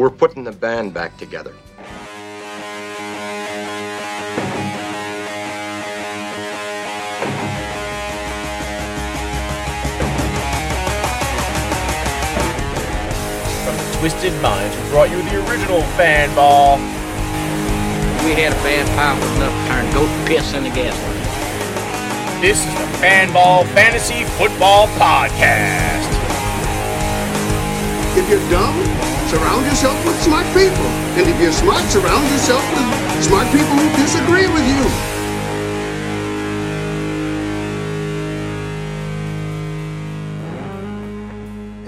We're putting the band back together. From the Twisted Minds, we brought you the original Fanball. We had a bad pile enough to turn goat piss into gasoline. This is the Fanball Fantasy Football Podcast. If you're dumb, surround yourself with smart people. And if you're smart, surround yourself with smart people who disagree with you.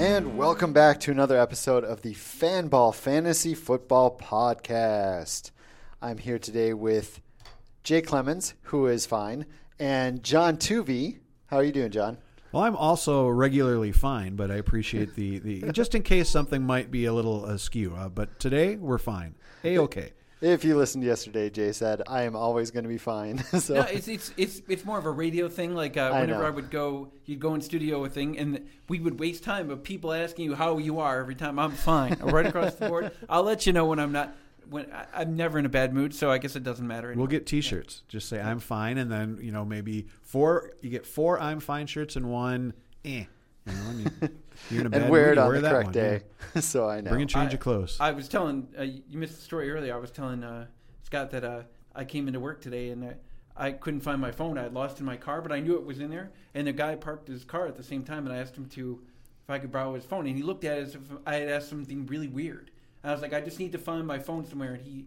And welcome back to another episode of the Fanball Fantasy Football Podcast. I'm here today with Jay Clemons, who is fine, and John Tuvey. How are you doing, John? Well, I'm also regularly fine, but I appreciate the, the just in case something might be a little askew. Uh, but today we're fine. Hey, okay. If you listened yesterday, Jay said, I am always going to be fine. so No, it's it's it's it's more of a radio thing. Like uh, I whenever know. I, would go, you'd go in studio a thing, and we would waste time of people asking you how you are every time. I'm fine, right across the board. I'll let you know when I'm not. When I, I'm never in a bad mood, so I guess it doesn't matter. We'll get T-shirts. Just say I'm fine, and then you know maybe four. You get four I'm fine shirts and one eh. You know, and you, you're in a bad and wear mood, it on wear the correct one, day. yeah. so I know. Bring a change I- of clothes. I was telling uh, you missed the story earlier. I was telling uh, Scott that uh, I came into work today and uh, I couldn't find my phone. I had lost it in my car, but I knew it was in there. And the guy parked his car at the same time, and I asked him to if I could borrow his phone, and he looked at it as if I had asked something really weird. And I was like, I just need to find my phone somewhere, and he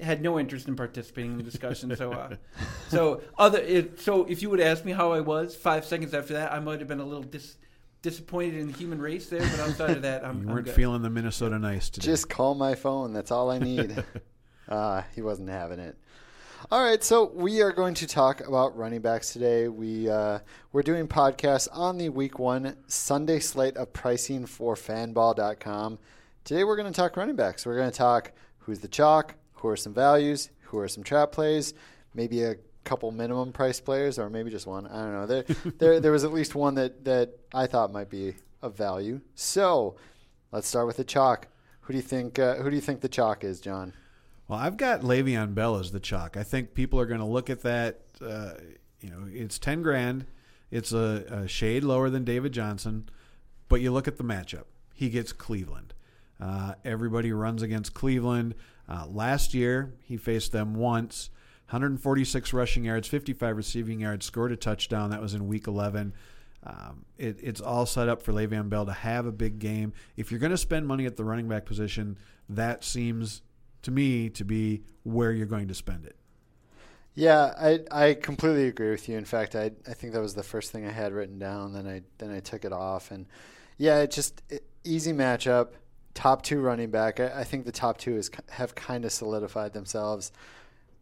had no interest in participating in the discussion. so, uh, so other, it, so if you would ask me how I was five seconds after that, I might have been a little dis, disappointed in the human race there. But outside of that, I'm, you I'm weren't good. feeling the Minnesota nice today. Just call my phone. That's all I need. uh, he wasn't having it. All right, so we are going to talk about running backs today. We uh, we're doing podcasts on the Week One Sunday slate of pricing for Fanball.com. Today we're going to talk running backs. We're going to talk who's the chalk, who are some values, who are some trap plays, maybe a couple minimum price players, or maybe just one. I don't know. There there, there was at least one that that I thought might be of value. So let's start with the chalk. Who do you think? Uh, who do you think the chalk is, John? Well, I've got Le'Veon Bell as the chalk. I think people are going to look at that. Uh, you know, it's ten grand. It's a, a shade lower than David Johnson, but you look at the matchup. He gets Cleveland. Uh, everybody runs against Cleveland. Uh, last year, he faced them once. 146 rushing yards, 55 receiving yards, scored a touchdown. That was in Week 11. Um, it, it's all set up for Le'Veon Bell to have a big game. If you're going to spend money at the running back position, that seems to me to be where you're going to spend it. Yeah, I I completely agree with you. In fact, I I think that was the first thing I had written down. Then I then I took it off, and yeah, it just it, easy matchup. Top two running back. I, I think the top two is have kind of solidified themselves.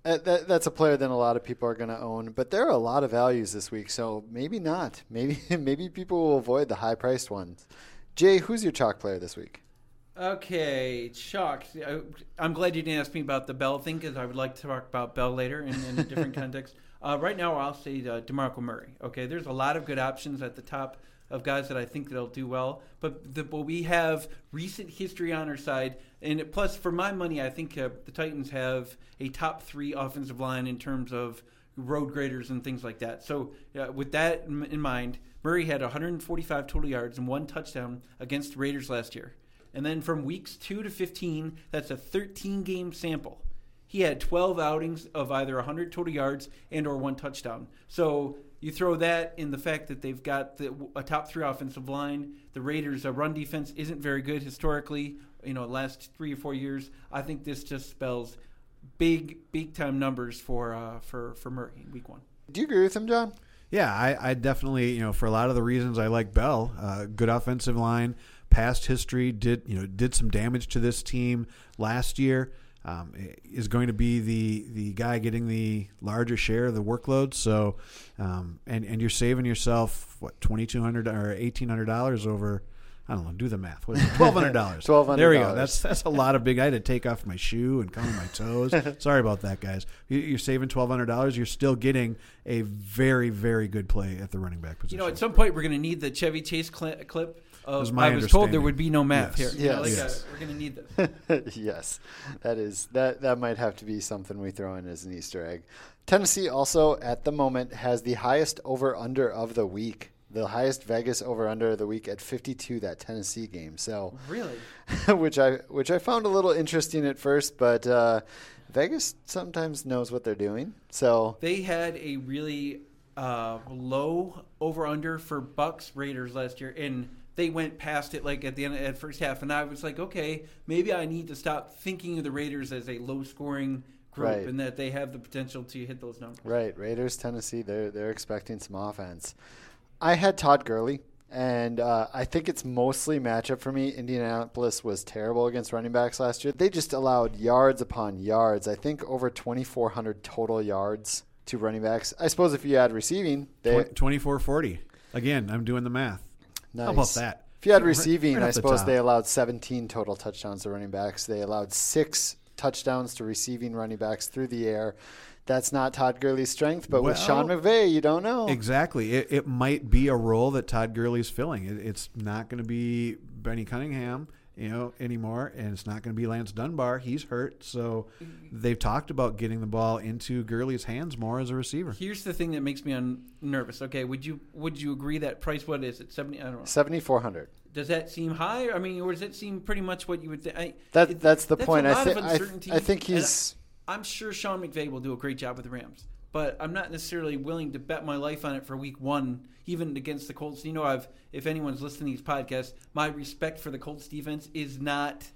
Uh, that, that's a player that a lot of people are going to own, but there are a lot of values this week, so maybe not. Maybe maybe people will avoid the high priced ones. Jay, who's your chalk player this week? Okay, Chuck. I- I'm glad you didn't ask me about the Bell thing because I would like to talk about Bell later in, in a different context. Uh, right now, I'll say uh, Demarco Murray. Okay, there's a lot of good options at the top of guys that I think that'll do well, but the, but we have recent history on our side, and plus for my money, I think uh, the Titans have a top three offensive line in terms of road graders and things like that. So uh, with that in in mind, Murray had 145 total yards and one touchdown against the Raiders last year. And then from weeks 2 to 15, that's a 13 game sample. He had 12 outings of either 100 total yards and or one touchdown. So you throw that in the fact that they've got the, a top 3 offensive line. The Raiders' uh, run defense isn't very good historically, you know, last 3 or 4 years. I think this just spells big big time numbers for uh, for for Murray in week 1. Do you agree with him, John? Yeah, I, I definitely, you know, for a lot of the reasons I like Bell, uh, good offensive line, past history, did you know did some damage to this team last year. Um, is going to be the the guy getting the larger share of the workload. So, um, and and you're saving yourself what twenty two hundred or eighteen hundred dollars over I don't know. Do the math. What is it? Twelve hundred dollars. $1,200. There we go. That's that's a lot of big. I had to take off my shoe and cover my toes. Sorry about that, guys. You- You're saving twelve hundred dollars. You're still getting a very very good play at the running back position. You know, at some point we're going to need the Chevy Chase clip. Of, was my I was told there would be no math Yes. here. You know, Yes. like, uh, Yes. we're going to need this. yes, that is that. That might have to be something we throw in as an Easter egg. Tennessee also at the moment has the highest over under of the week. The highest Vegas over under of the week at 52. That Tennessee game. So, Really? which I which I found a little interesting at first, but uh, Vegas sometimes knows what they're doing. So They had a really uh, low over under for Bucks Raiders last year, and they went past it like at the end at first half, and I was like, okay, maybe I need to stop thinking of the Raiders as a low scoring group, Right. and that they have the potential to hit those numbers. Right, Raiders, Tennessee. They're they're expecting some offense. I had Todd Gurley, and uh, I think it's mostly matchup for me. Indianapolis was terrible against running backs last year. They just allowed yards upon yards. I think over twenty four hundred total yards to running backs. I suppose if you add receiving, they twenty four forty. Again, I'm doing the math. Nice. How about that? If you had receiving, right I off the suppose they allowed 17 total touchdowns to running backs. They allowed six touchdowns to receiving running backs through the air. That's not Todd Gurley's strength, but with Sean McVay, you don't know. Exactly. It, it might be a role that Todd Gurley's filling. It, it's not going to be Benny Cunningham, you know, anymore, and it's not going to be Lance Dunbar. He's hurt, so mm-hmm. they've talked about getting the ball into Gurley's hands more as a receiver. Here's the thing that makes me un- nervous. Okay, would you would you agree that price? What is it? Seventy? I don't know. 7,400. Does that seem high? I mean, or does it seem pretty much what you would think? That, that's the point. A I, lot I, uncertainty. I think and he's. I'm sure Sean McVay will do a great job with the Rams, but I'm not necessarily willing to bet my life on it for Week One, even against the Colts. You know, I've if anyone's listening to these podcasts, my respect for the Colts defense is not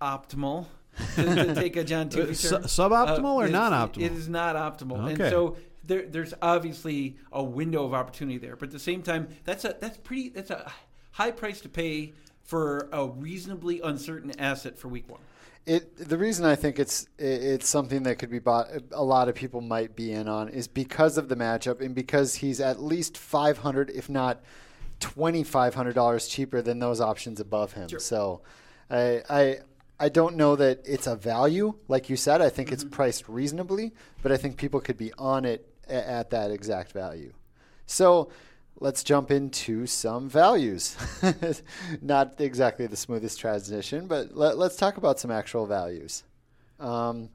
optimal. to, to take a John Uh, term. suboptimal or it's- non-optimal? It is not optimal, and Okay. so there, there's obviously a window of opportunity there. But at the same time, that's a that's pretty that's a high price to pay for a reasonably uncertain asset for Week One. It the reason I think it's it's something that could be bought. A lot of people might be in on is because of the matchup and because he's at least five hundred, if not twenty five hundred dollars cheaper than those options above him. So, I I I don't know that it's a value like you said. I think it's mm-hmm. priced reasonably, but I think people could be on it at that exact value. So. Let's jump into some values. Not exactly the smoothest transition, but let, let's talk about some actual values. Um,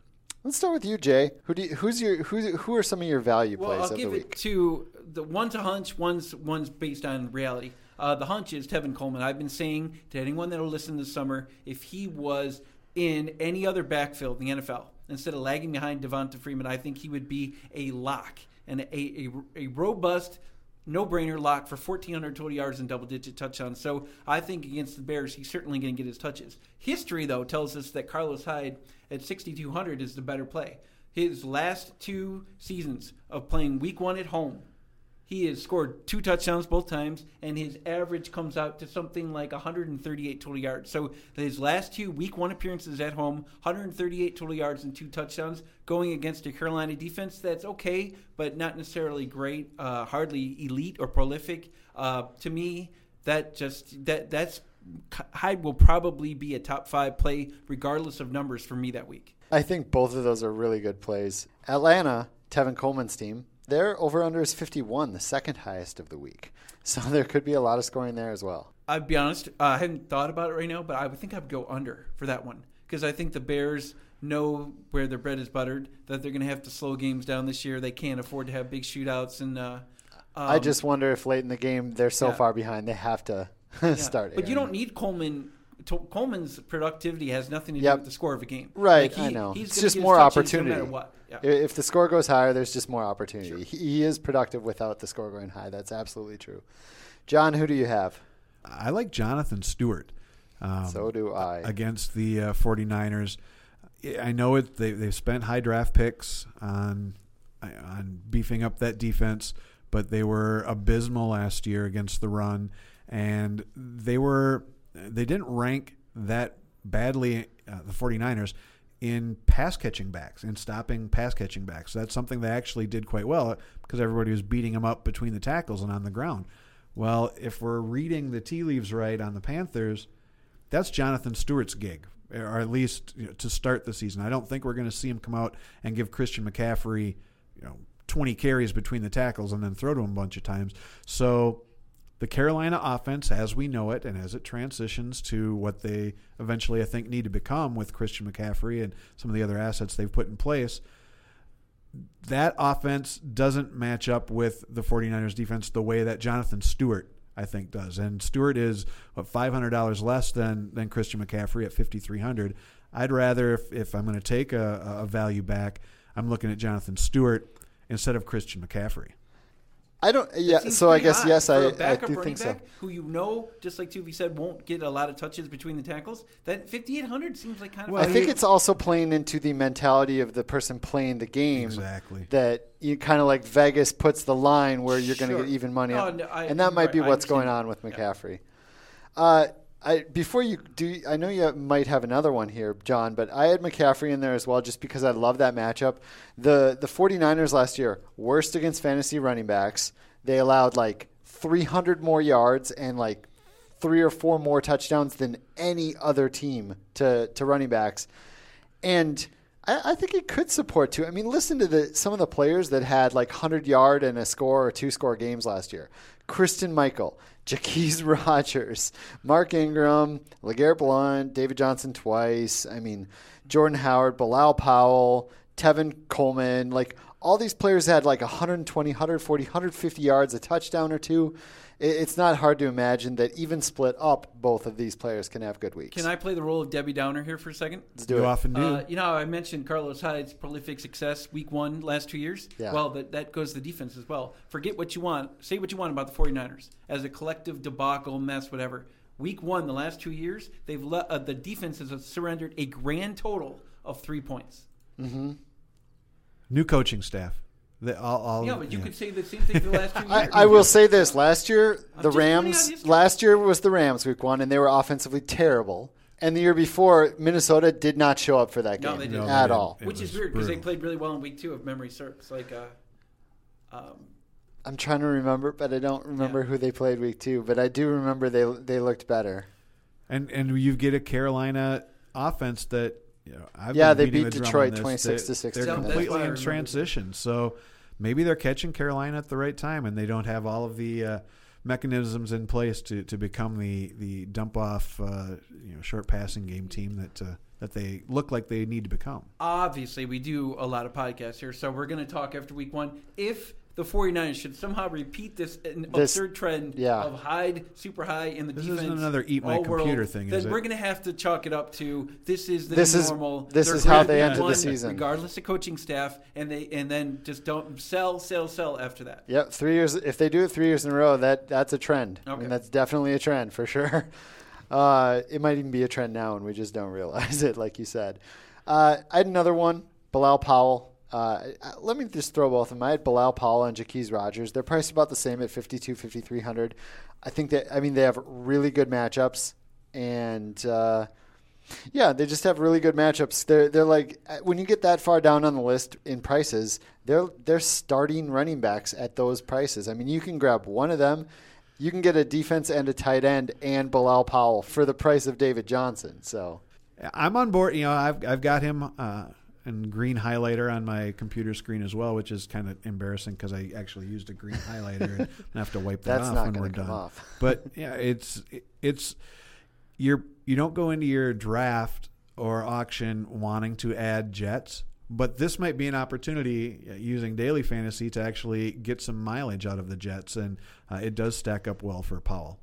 let's start with you, Jay. Who do you, who's your who who are some of your value Well, plays I'll of the give week? it to the one's a hunch, one's one's based on reality. Uh, the hunch is Tevin Coleman. I've been saying to anyone that'll listen this summer, if he was in any other backfield in the NFL instead of lagging behind Devonta Freeman, I think he would be a lock and a a, a robust. No brainer lock for 1,400 total yards and double digit touchdowns. So I think against the Bears, he's certainly going to get his touches. History, though, tells us that Carlos Hyde at 6,200 is the better play. His last two seasons of playing week one at home, he has scored two touchdowns both times, and his average comes out to something like 138 total yards. So his last two week one appearances at home, 138 total yards and two touchdowns, going against a Carolina defense that's okay, but not necessarily great, uh, hardly elite or prolific. Uh, to me, that just that that's Hyde will probably be a top five play regardless of numbers for me that week. I think both of those are really good plays. Atlanta, Tevin Coleman's team, their over under is 51, the second highest of the week. So there could be a lot of scoring there as well. I'll be honest, uh, I hadn't thought about it right now, but I would think I'd go under for that one because I think the Bears know where their bread is buttered, that they're going to have to slow games down this year. They can't afford to have big shootouts. And uh, I um, just wonder if late in the game they're so yeah. far behind they have to yeah. start. But you don't need Coleman. To, Coleman's productivity has nothing to do with the score of a game. Right, Like, he- I know. he's It's just more opportunity. No matter what. Yeah. If the score goes higher, there's just more opportunity. He, he is productive without the score going high. That's absolutely true. John, who do you have? I like Jonathan Stewart. Um, So do I. against the uh, 49ers. I know it. They they've spent high draft picks on on beefing up that defense, but they were abysmal last year against the run, and they were they didn't rank that badly. Uh, the 49ers in pass catching backs in stopping pass catching backs. That's something they actually did quite well because everybody was beating them up between the tackles and on the ground. Well, if we're reading the tea leaves right on the Panthers, that's Jonathan Stewart's gig, or at least you know, to start the season. I don't think we're going to see him come out and give Christian McCaffrey, you know, 20 carries between the tackles and then throw to him a bunch of times. So the Carolina offense, as we know it, and as it transitions to what they eventually, I think, need to become with Christian McCaffrey and some of the other assets they've put in place, that offense doesn't match up with the 49ers defense the way that Jonathan Stewart I think does. And Stewart is what five hundred dollars less than than Christian McCaffrey at fifty three hundred. I'd rather if, if I'm going to take a, a value back, I'm looking at Jonathan Stewart instead of Christian McCaffrey. I don't. Yeah. So I guess yes, for I, a I do running think so. Who you know, just like Tuvey said, won't get a lot of touches between the tackles. That 5800 seems like kind of. Well, I think it's also playing into the mentality of the person playing the game. Exactly. That you kind of like Vegas puts the line where you're going to get even money, on, no, I- and that might right. be what's going on with McCaffrey. Uh, I, before you do, I know you might have another one here, John, but I had McCaffrey in there as well just because I love that matchup. The the 49ers last year, worst against fantasy running backs. They allowed like 300 more yards and like three or four more touchdowns than any other team to, to running backs. And I, I think it could support too. I mean, listen to the some of the players that had like 100 yard and a score or two score games last year. Christine Michael, Jacquizz Rodgers, Mark Ingram, LeGarrette Blunt, David Johnson twice. I mean, Jordan Howard, Bilal Powell, Tevin Coleman. Like all these players had like 120, 140, 150 yards, a touchdown or two. It- It's not hard to imagine that even split up, both of these players can have good weeks. Can I play the role of Debbie Downer here for a second? Let's do you it. often do. Uh, you know, I mentioned Carlos Hyde's prolific success week one last two years. Yeah. Well, that, that goes to the defense as well. Forget what you want. Say what you want about the 49ers as a collective debacle, mess, whatever. Week one, the last two years, they've let uh, the defense has surrendered a grand total of three points. New coaching staff. They, all, all, yeah, but you yeah. could say the same thing for the last two I, years. I will say this: last year, the just pointing Rams. Last year was the Rams week one, and they were offensively terrible. And the year before, Minnesota did not show up for that No, game they didn't. they at didn't. all. It Which is weird because they played really well in week two, if memory serves. Like, uh, um, I'm trying to remember, but I don't remember Yeah. who they played week two. But I do remember they they looked better. And and you get a Carolina offense that you know, I've Yeah, they beat the Detroit 26 that to 16. They're completely in transition, so maybe they're catching Carolina at the right time, and they don't have all of the uh, mechanisms in place to, to become the the dump off uh, you know short passing game team that uh, that they look like they need to become. obviously we do a lot of podcasts here, so we're going to talk after week one. If the 49ers should somehow repeat this This- absurd trend yeah. of Hyde super high in the This defense, isn't another eat my all world, computer thing, then is we're going to have to chalk it up to this is the This new is- normal. this They're is how they week ended the season. regardless of coaching staff, and they and then just don't sell, sell, sell after that. Yep, three years. If they do it three years in a row, that that's a trend. Okay. I mean, that's definitely a trend for sure. Uh, it might even be a trend now, and we just don't realize it, like you said. Uh, I had another one, Bilal Powell. Uh, let me just throw both of them. I had Bilal Powell and Jacquizz Rodgers. They're priced about the same at 52, 5300. I think that I mean they have really good matchups, and uh, yeah, they just have really good matchups. They're they're like uh, when you get that far down on the list in prices, they're they're starting running backs at those prices. I mean, you can grab one of them, you can get a defense and a tight end and Bilal Powell for the price of David Johnson. So I'm on board. You know, I've I've got him uh, in green highlighter on my computer screen as well, which is kind of embarrassing because I actually used a green highlighter and I have to wipe that That's off not when we're come done. off. But yeah, it's it's you're you don't go into your draft or auction wanting to add Jets. But this might be an opportunity uh, using daily fantasy to actually get some mileage out of the Jets, and uh, it does stack up well for Powell.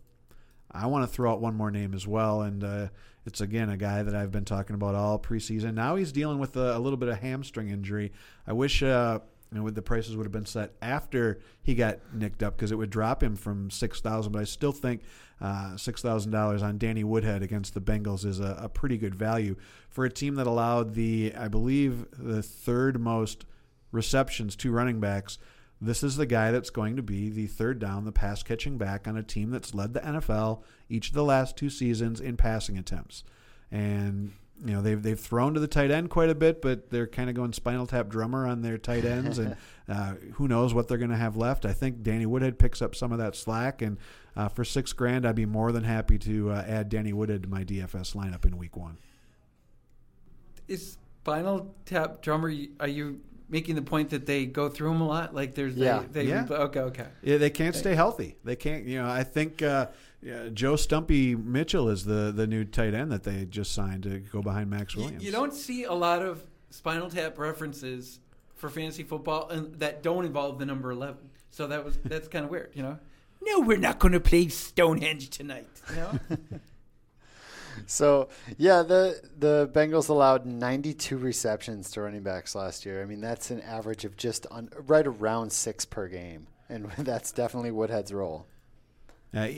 I want to throw out one more name as well, and uh, it's again a guy that I've been talking about all preseason. Now he's dealing with a, a little bit of hamstring injury. I wish uh, you know the prices would have been set after he got nicked up because it would drop him from six thousand. But I still think uh, six thousand dollars on Danny Woodhead against the Bengals is a, a pretty good value for a team that allowed the I believe the third most receptions to running backs. This is the guy that's going to be the third down, the pass catching back on a team that's led the NFL each of the last two seasons in passing attempts. And you know they've they've thrown to the tight end quite a bit, but they're kind of going spinal tap drummer on their tight ends, and uh, who knows what they're going to have left. I think Danny Woodhead picks up some of that slack, and uh, for six grand, I'd be more than happy to uh, add Danny Woodhead to my DFS lineup in week one. Is Spinal Tap drummer? Are you making the point that they go through them a lot? Like there's Yeah. they, they Yeah. okay okay. Yeah, they can't stay healthy. They can't. You know, I think uh, yeah, Joe Stumpy Mitchell is the the new tight end that they just signed to go behind Max You, Williams. you don't see a lot of Spinal Tap references for fantasy football and that don't involve the number eleven. So that was that's kind of weird, you know. No, we're not going to play Stonehenge tonight. You know. So yeah, the the Bengals allowed 92 receptions to running backs last year. I mean, that's an average of just on, right around six per game, and that's definitely Woodhead's role.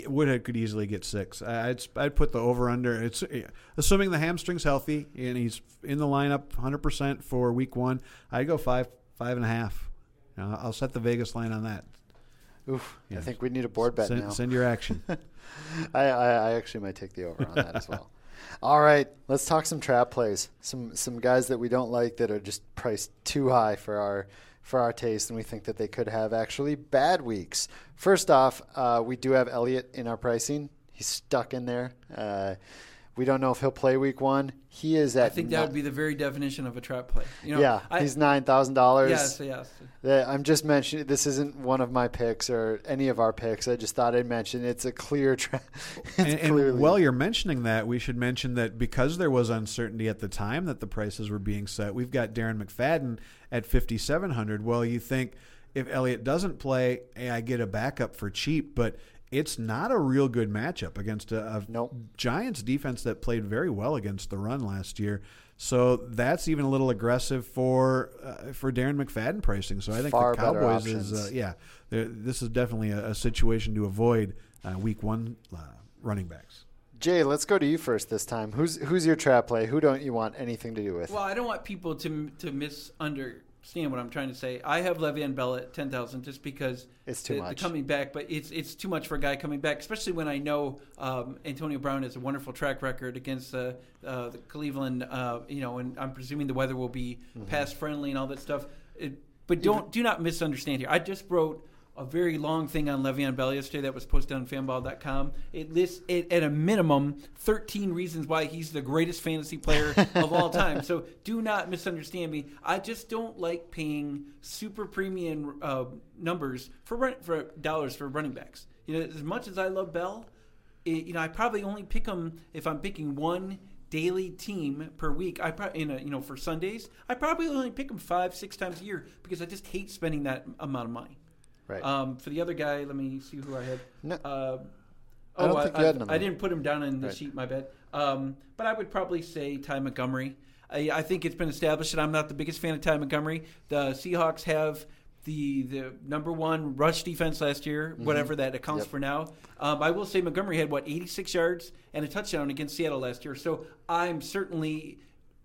Woodhead could easily get six. I'd I'd put the over under. It's eh, assuming the hamstring's healthy and he's in the lineup 100 percent for week one. I'd go five five and a half. I'll set the Vegas line on that. Oof, I think we need a board bet send, now. send your action. I, I, I actually might take the over on that as well. All right, let's talk some trap plays. Some some guys that we don't like that are just priced too high for our for our taste, and we think that they could have actually bad weeks. First off, uh, we do have Elliott in our pricing. He's stuck in there. Uh, we don't know if he'll play week one. He is at. I think that would be the very definition of a trap play. You know, yeah, I, he's nine thousand dollars. yes, yes. I'm just mentioning this isn't one of my picks or any of our picks. I just thought I'd mention it's a clear trap. it's and, and while you're mentioning that, we should mention that because there was uncertainty at the time that the prices were being set, we've got Darren McFadden at 5,700. Well, you think if Elliott doesn't play, hey, I get a backup for cheap, but it's not a real good matchup against a, a Nope. Giants defense that played very well against the run last year. So that's even a little aggressive for uh, for Darren McFadden pricing. So I think Far the Cowboys is uh, yeah, this is definitely a, a situation to avoid uh, week one uh, running backs. Jay, let's go to you first this time. Who's who's your trap play? Who don't you want anything to do with? Well, I don't want people to to misunderstand what I'm trying to say. I have Le'Veon Bell at ten thousand just because It's too the, the much. coming back, but it's it's too much for a guy coming back, especially when I know um, Antonio Brown has a wonderful track record against uh, uh, the Cleveland. Uh, you know, and I'm presuming the weather will be Mm-hmm. pass friendly and all that stuff. It, but don't do not misunderstand here. I just wrote a very long thing on Le'Veon Bell yesterday that was posted on fanball.com. It lists it at a minimum 13 reasons why he's the greatest fantasy player of all time. So do not misunderstand me. I just don't like paying super premium uh, numbers for run, for dollars for running backs. You know, as much as I love Bell, it, you know, I probably only pick him if I'm picking one daily team per week. I probably, in a, you know, for Sundays, I probably only pick him five, six times a year because I just hate spending that amount of money. Right. Um, for the other guy, let me see who I had. No. Uh, I don't oh, think you had him. I didn't put him down in the Right. sheet. My bad. Um, but I would probably say Ty Montgomery. I, I think it's been established that I'm not the biggest fan of Ty Montgomery. The Seahawks have the the number one rush defense last year, whatever that accounts Mm-hmm. Yep. for now. Um, I will say Montgomery had what 86 yards and a touchdown against Seattle last year. So I'm certainly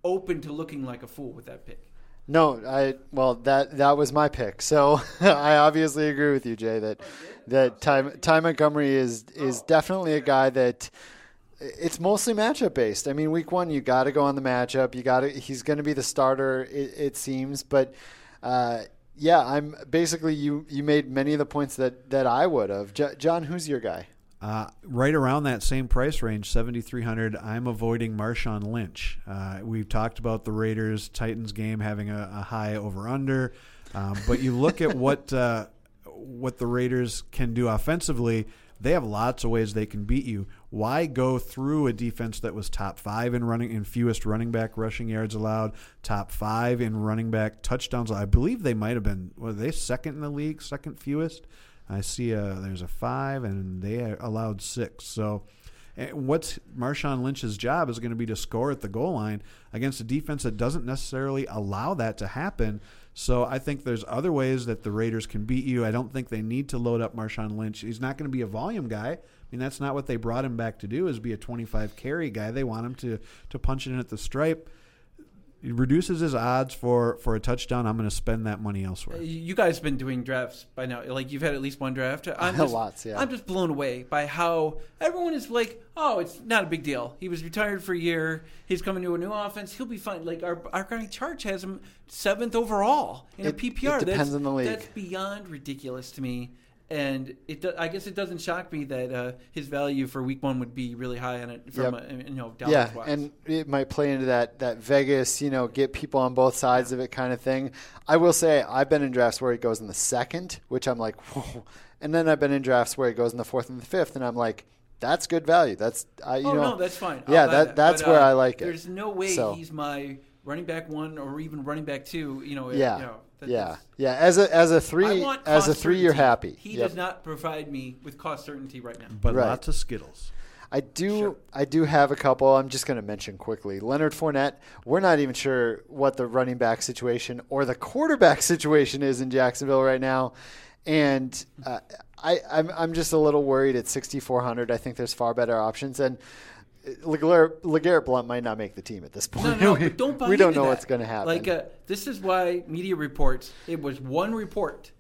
open to looking like a fool with that pick. No, I well that that was my pick. So I obviously agree with you, Jay, that that Ty, Montgomery is is definitely a guy that it's mostly matchup based. I mean, week one you got to go on the matchup. You got to he's going to be the starter. It, it seems, but. Uh, yeah, I'm basically you. You made many of the points that, that I would have. J- John, who's your guy? Uh, right around that same price range, 7,300, I'm avoiding Marshawn Lynch. Uh, we've talked about the Raiders Titans game having a, a high over under, um, but you look at what uh, what the Raiders can do offensively. They have lots of ways they can beat you. Why go through a defense that was top five in running in fewest running back rushing yards allowed, top five in running back touchdowns? I believe they might have been. Were they second in the league, second fewest? I see a, there's a five, and they allowed six. So, eh, what's Marshawn Lynch's job is going to be to score at the goal line against a defense that doesn't necessarily allow that to happen. So, I think there's other ways that the Raiders can beat you. I don't think they need to load up Marshawn Lynch. He's not going to be a volume guy. I mean, that's not what they brought him back to do. Is be a 25 carry guy. They want him to to punch it in at the stripe it reduces his odds for for a touchdown. I'm going to spend that money elsewhere. Uh, you guys have been doing drafts by now. Like you've had at least one draft. I'm just, Lots, yeah. I'm just blown away by how everyone is like, oh, it's not a big deal. He was retired for a year. He's coming to a new offense. He'll be fine. Like our our guy Charge has him seventh overall in It- a PPR. it depends that's, on the league. That's beyond ridiculous to me. And it, do, I guess it doesn't shock me that uh, his value for week one would be really high on it from Yep. a, you know yeah, wise. and it might play into that that Vegas, you know, get people on both sides of it kind of thing. I will say I've been in drafts where he goes in the second, which I'm like, whoa. and then I've been in drafts where he goes in the fourth and the fifth, and I'm like, that's good value. That's I, you oh know, no, that's fine. I'll yeah, buy that, that's But, where uh, I like it. There's no way So- he's my running back one or even running back two. You know, yeah, you know, that- yeah, yeah. As a as a three as a cost three, you're happy. He Yep. does not provide me with cost certainty right now. But Right. lots of Skittles. I do. Sure. I do have a couple. I'm just going to mention quickly. Leonard Fournette. We're not even sure what the running back situation or the quarterback situation is in Jacksonville right now, and uh, I, I'm I'm just a little worried at 6,400. I think there's far better options, and LeGarrette, LeGarrette Blunt might not make the team at this point. No, no, we, but don't we don't know that. what's going to happen. Like uh, this is why media reports. It was one report,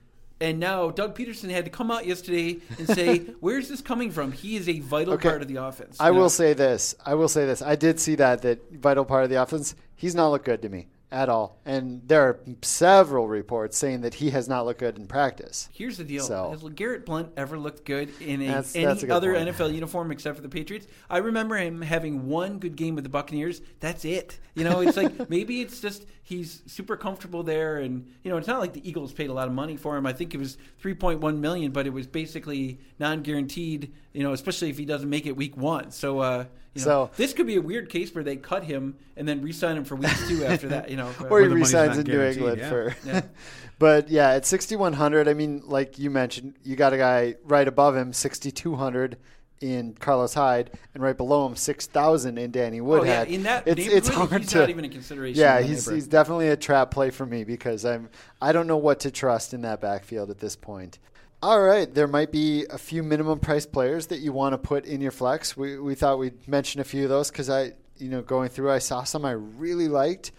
and now Doug Pederson had to come out yesterday and say, "Where's this coming from? He is a vital Okay. part of the offense." I know? will say this. I will say this. I did see that that vital part of the offense. He's not looked good to me at all, and there are several reports saying that he has not looked good in practice. Here's the deal: So- Has Garrett Blunt ever looked good in a, That's- any that's other point. NFL uniform except for the Patriots? I remember him having one good game with the Buccaneers. That's it. You know, it's like maybe it's just he's super comfortable there, and you know, it's not like the Eagles paid a lot of money for him. I think it was 3.1 million, but it was basically non-guaranteed. You know, especially if he doesn't make it week one. So, uh, you know, So- this could be a weird case where they cut him and then re-sign him for week two after that. You know, or he resigns in New England yeah. for. Yeah. but yeah, at 6100, I mean, like you mentioned, you got a guy right above him, 6200 in Carlos Hyde, and right below him, 6000 in Danny oh Woodhead. yeah, in that it's it's hard he's to. not even a consideration. yeah, in he's he's definitely a trap play for me because I'm I don't know what to trust in that backfield at this point. All right, there might be a few minimum price players that you want to put in your flex. We we thought we'd mention a few of those because I you know going through I saw some I really liked.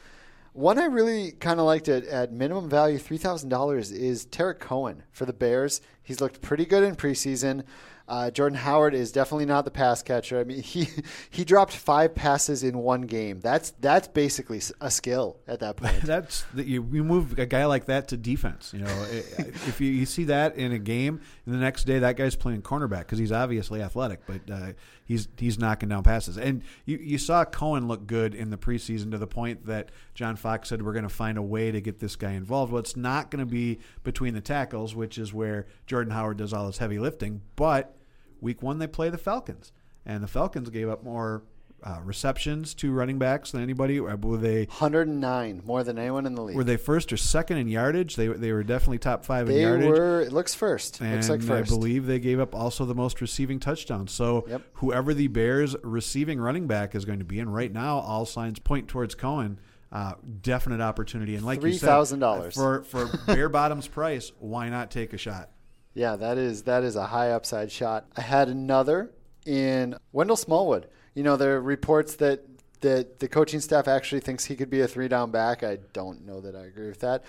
One I really kind of liked at, at minimum value, three thousand dollars, is Tarik Cohen for the Bears. He's looked pretty good in preseason. Uh, Jordan Howard is definitely not the pass catcher. I mean, he he dropped five passes in one game. That's that's basically a skill at that point. That's that you, you move a guy like that to defense. You know, if you, you see that in a game, and the next day that guy's playing cornerback because he's obviously athletic, but uh, he's he's knocking down passes. And you you saw Cohen look good in the preseason to the point that John Fox said we're going to find a way to get this guy involved. Well, it's not going to be between the tackles, which is where Jordan Howard does all his heavy lifting, but week one they play the Falcons, and the Falcons gave up more uh, receptions to running backs than anybody. Were they 109 more than anyone in the league. were they first or second in yardage? They they were definitely top five in yardage. They were. It looks first. and looks like I first. believe they gave up also the most receiving touchdowns. So Yep. whoever the Bears receiving running back is going to be, and right now all signs point towards Cohen. Uh, definite opportunity, and like you said, $3,000. for for bare bottoms price, why not take a shot? Yeah, that is that is a high upside shot. I had another in Wendell Smallwood. You know, there are reports that that the coaching staff actually thinks he could be a three down back. I don't know that I agree with that,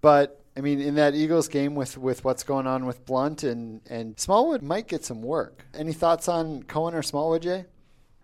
but I mean, in that Eagles game with with what's going on with Blunt and and Smallwood might get some work. Any thoughts on Cohen or Smallwood, Jay?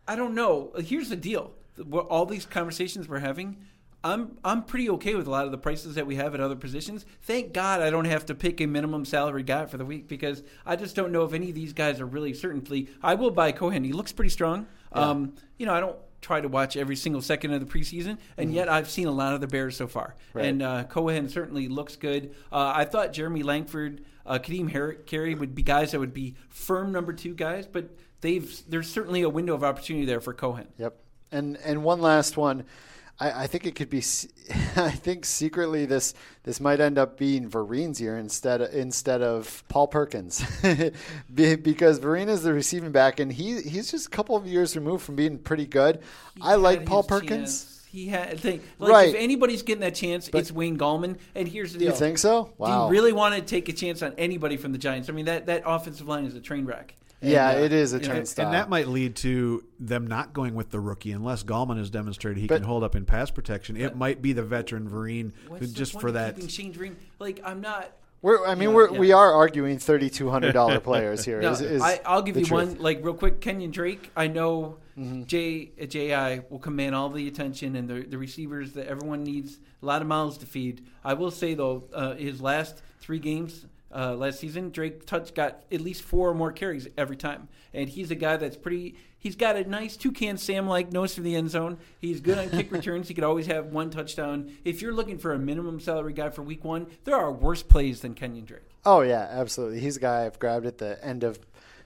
I don't know. Here's the deal: all these conversations we're having, I'm I'm pretty okay with a lot of the prices that we have at other positions. Thank God I don't have to pick a minimum salary guy for the week because I just don't know if any of these guys are really certainly. I will buy Cohen. He looks pretty strong. Um, you know, I don't try to watch every single second of the preseason, and yet I've seen a lot of the Bears so far. Right. And uh, Cohen certainly looks good. Uh, I thought Jeremy Langford, uh, Ka'Deem Carey would be guys that would be firm number two guys, but they've there's certainly a window of opportunity there for Cohen. Yep. And and one last one. I, I think it could be. I think secretly this this might end up being Vereen's year instead of, instead of Paul Perkins, because Vereen is the receiving back, and he he's just a couple of years removed from being pretty good. He I like Paul Perkins. chance. He had think, like Right. if anybody's getting that chance, But- it's Wayne Gallman. And here's the deal: you think so? Wow. Do you really want to take a chance on anybody from the Giants? I mean, that that offensive line is a train wreck. Yeah, uh, it is a turnstile. And that might lead to them not going with the rookie unless Gallman has demonstrated he But- can hold up in pass protection. It might be the veteran Vereen who the just point for of that. keeping Shane Vereen. Like I'm not. We're, I mean, Yeah, we're, yeah. we are arguing thirty two hundred dollar players here. No, is- is I, I'll give you truth. one, like real quick. Kenyon Drake. I know Mm-hmm. Jay Ajayi will command all the attention and the the receivers that everyone needs. A lot of mouths to feed. I will say though, uh, his last three games. Uh, last season, Drake touch got at least four or more carries every time, and he's a guy that's pretty. He's got a nice toucan Sam like nose for the end zone. He's good on kick returns. He could always have one touchdown. If you're looking for a minimum salary guy for Week One, there are worse plays than Kenyon Drake. Oh yeah, absolutely. He's a guy I've grabbed at the end of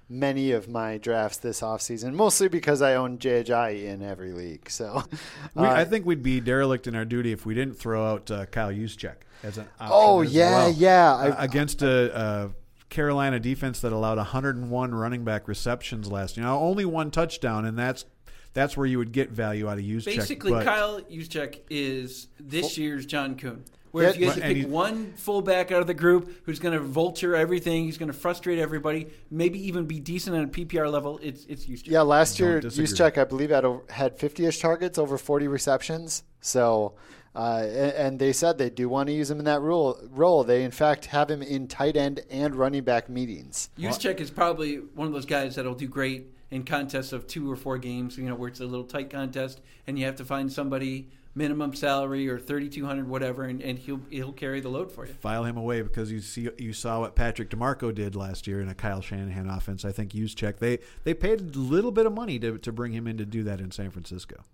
many of my drafts this offseason, mostly because I own JHI in every league. So We, uh, I think we'd be derelict in our duty if we didn't throw out uh, Kyle Juszczyk as an option. Oh, as yeah, well. yeah. Uh, I- against a, a Carolina defense that allowed 101 running back receptions last year. Now only one touchdown, and that's that's where you would get value out of Juszczyk. Basically, but- Kyle Juszczyk is this year's John Kuhn. Where if you had to pick one fullback out of the group who's going to vulture everything, he's going to frustrate everybody, maybe even be decent on a PPR level, it's it's Juszczyk. yeah, last year Don't. Juszczyk, I believe, had had fifty ish targets, over forty receptions. So. Uh, and, and they said they do want to use him in that role. Role they in fact have him in tight end and running back meetings. Juszczyk is probably one of those guys that'll do great in contests of two or four games, you know, where it's a little tight contest and you have to find somebody minimum salary or 3200 whatever and, and he'll he'll carry the load for you. file him away because you see you saw what Patrick DiMarco did last year in a Kyle Shanahan offense. I think Juszczyk they they paid a little bit of money to to bring him in to do that in San Francisco.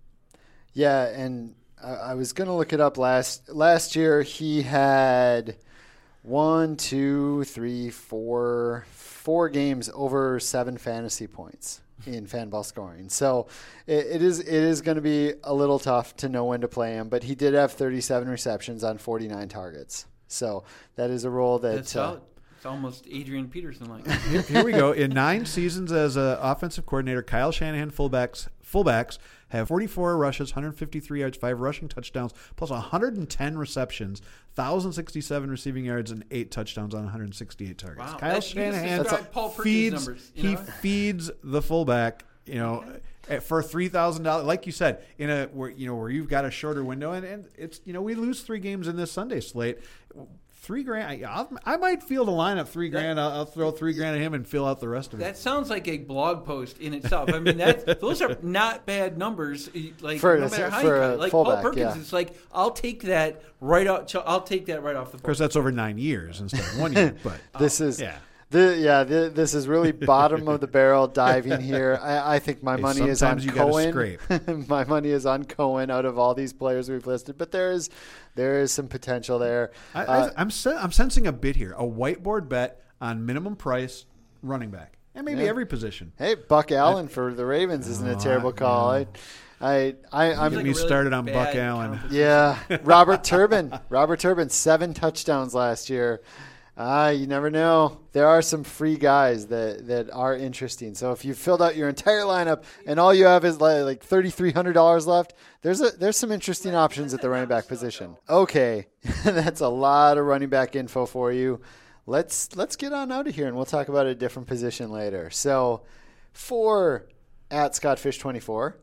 Yeah, and I, I was gonna look it up last last year. He had one, two, three, four, four games over seven fantasy points in fanball scoring. So it, it is it is going to be a little tough to know when to play him. But he did have 37 receptions on 49 targets. So that is a role that That's uh. It's almost Adrian Peterson like. Here, here we go. In nine seasons as an offensive coordinator, Kyle Shanahan fullbacks fullbacks have 44 rushes, 153 yards, five rushing touchdowns, plus 110 receptions, 1,067 receiving yards, and eight touchdowns on 168 targets. Wow. Kyle That- Shanahan feeds numbers, he know? feeds the fullback. You know. at- eh, For three thousand dollars, like you said, in a where you know where you've got a shorter window, and, and it's you know we lose three games in this Sunday slate, three grand. I, I'll, I might field a lineup three grand. I'll, I'll throw three grand at him and fill out the rest of it. That sounds like a blog post in itself. I mean, that those are not bad numbers. Like For no matter how for you cut it. like Paul Perkins, yeah. it's like I'll take that right off. I'll take that right off the Of course, that's over nine years instead of one year. But This uh, is yeah. The, yeah, the, this is really bottom of the barrel diving here. I, I think my Hey, money is on you Cohen. scrape. my money is on Cohen out of all these players we've listed, but there is there is some potential there. I, Uh, I, I'm sen- I'm sensing a bit here, a whiteboard bet on minimum price running back, and maybe Yeah. every position. hey, Buck Allen for the Ravens isn't a Oh, terrible I- call. I, I, I, I'm He's like me really started on Buck Allen. Yeah, Robert Turbin. Robert Turbin, seven touchdowns last year. Ah, you never know. There are some free guys that, that are interesting. So if you filled out your entire lineup and all you have is like, thirty three hundred dollars left, there's a there's some interesting options at the running back position. Okay, that's a lot of running back info for you. Let's let's get on out of here and we'll talk about a different position later. So for at Scottfish24,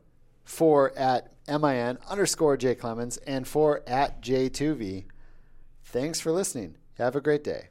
for at MIN underscore Jay Clemons, and for at J2V. Thanks for listening. Have a great day.